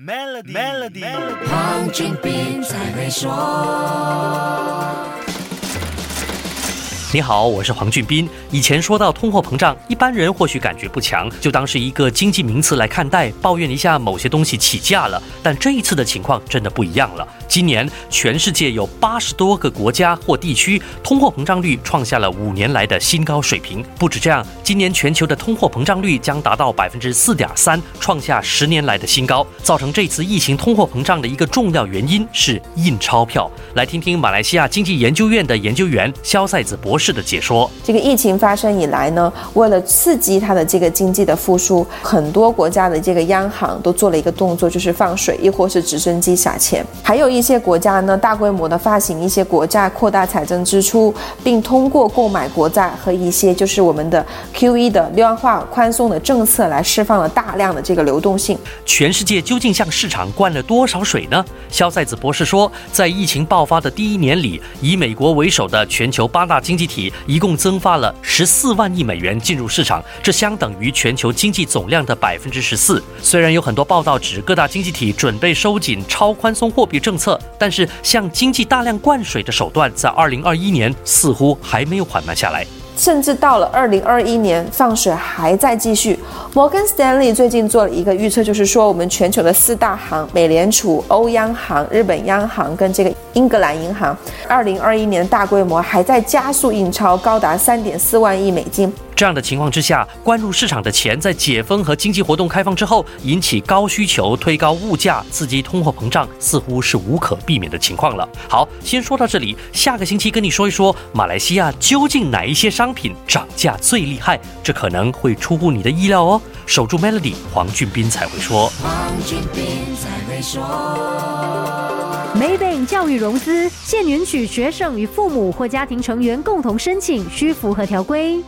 Melody，黄俊斌才会说。你好，我是黄俊斌。以前说到通货膨胀，一般人或许感觉不强，就当是一个经济名词来看待，抱怨一下某些东西起价了。但这一次的情况真的不一样了。今年全世界有八十多个国家或地区通货膨胀率创下了五年来的新高水平。不止这样，今年全球的通货膨胀率将达到百分之四点三，创下十年来的新高。造成这次疫情通货膨胀的一个重要原因是印钞票。来听听马来西亚经济研究院的研究员肖赛子博。士的解说，这个疫情发生以来呢，为了刺激它的这个经济的复苏，很多国家的这个央行都做了一个动作，就是放水，亦或是直升机撒钱。还有一一些国家呢，大规模的发行一些国债，扩大财政支出，并通过购买国债和一些就是我们的 QE 的量化宽松的政策来释放了大量的这个流动性。全世界究竟向市场灌了多少水呢？肖赛子博士说，在疫情爆发的第一年里，以美国为首的全球八大经济体一共增发了十四万亿美元进入市场，这相等于全球经济总量的百分之十四。虽然有很多报道指各大经济体准备收紧超宽松货币政策，但是向经济大量灌水的手段在二零二一年似乎还没有缓慢下来。甚至到了二零二一年，放水还在继续。摩根斯丹利最近做了一个预测，就是说我们全球的四大行——美联储、欧央行、日本央行跟这个英格兰银行，二零二一年大规模还在加速印钞，高达三点四万亿美金。这样的情况之下，灌入市场的钱在解封和经济活动开放之后，引起高需求，推高物价，刺激通货膨胀，似乎是无可避免的情况了。好，先说到这里，下个星期跟你说一说马来西亚究竟哪一些商品涨价最厉害，这可能会出乎你的意料哦。守住 Melody，黄俊斌才会说。黄俊斌才会说。Maybank 教育融资现允许学生与父母或家庭成员共同申请，需符合条规。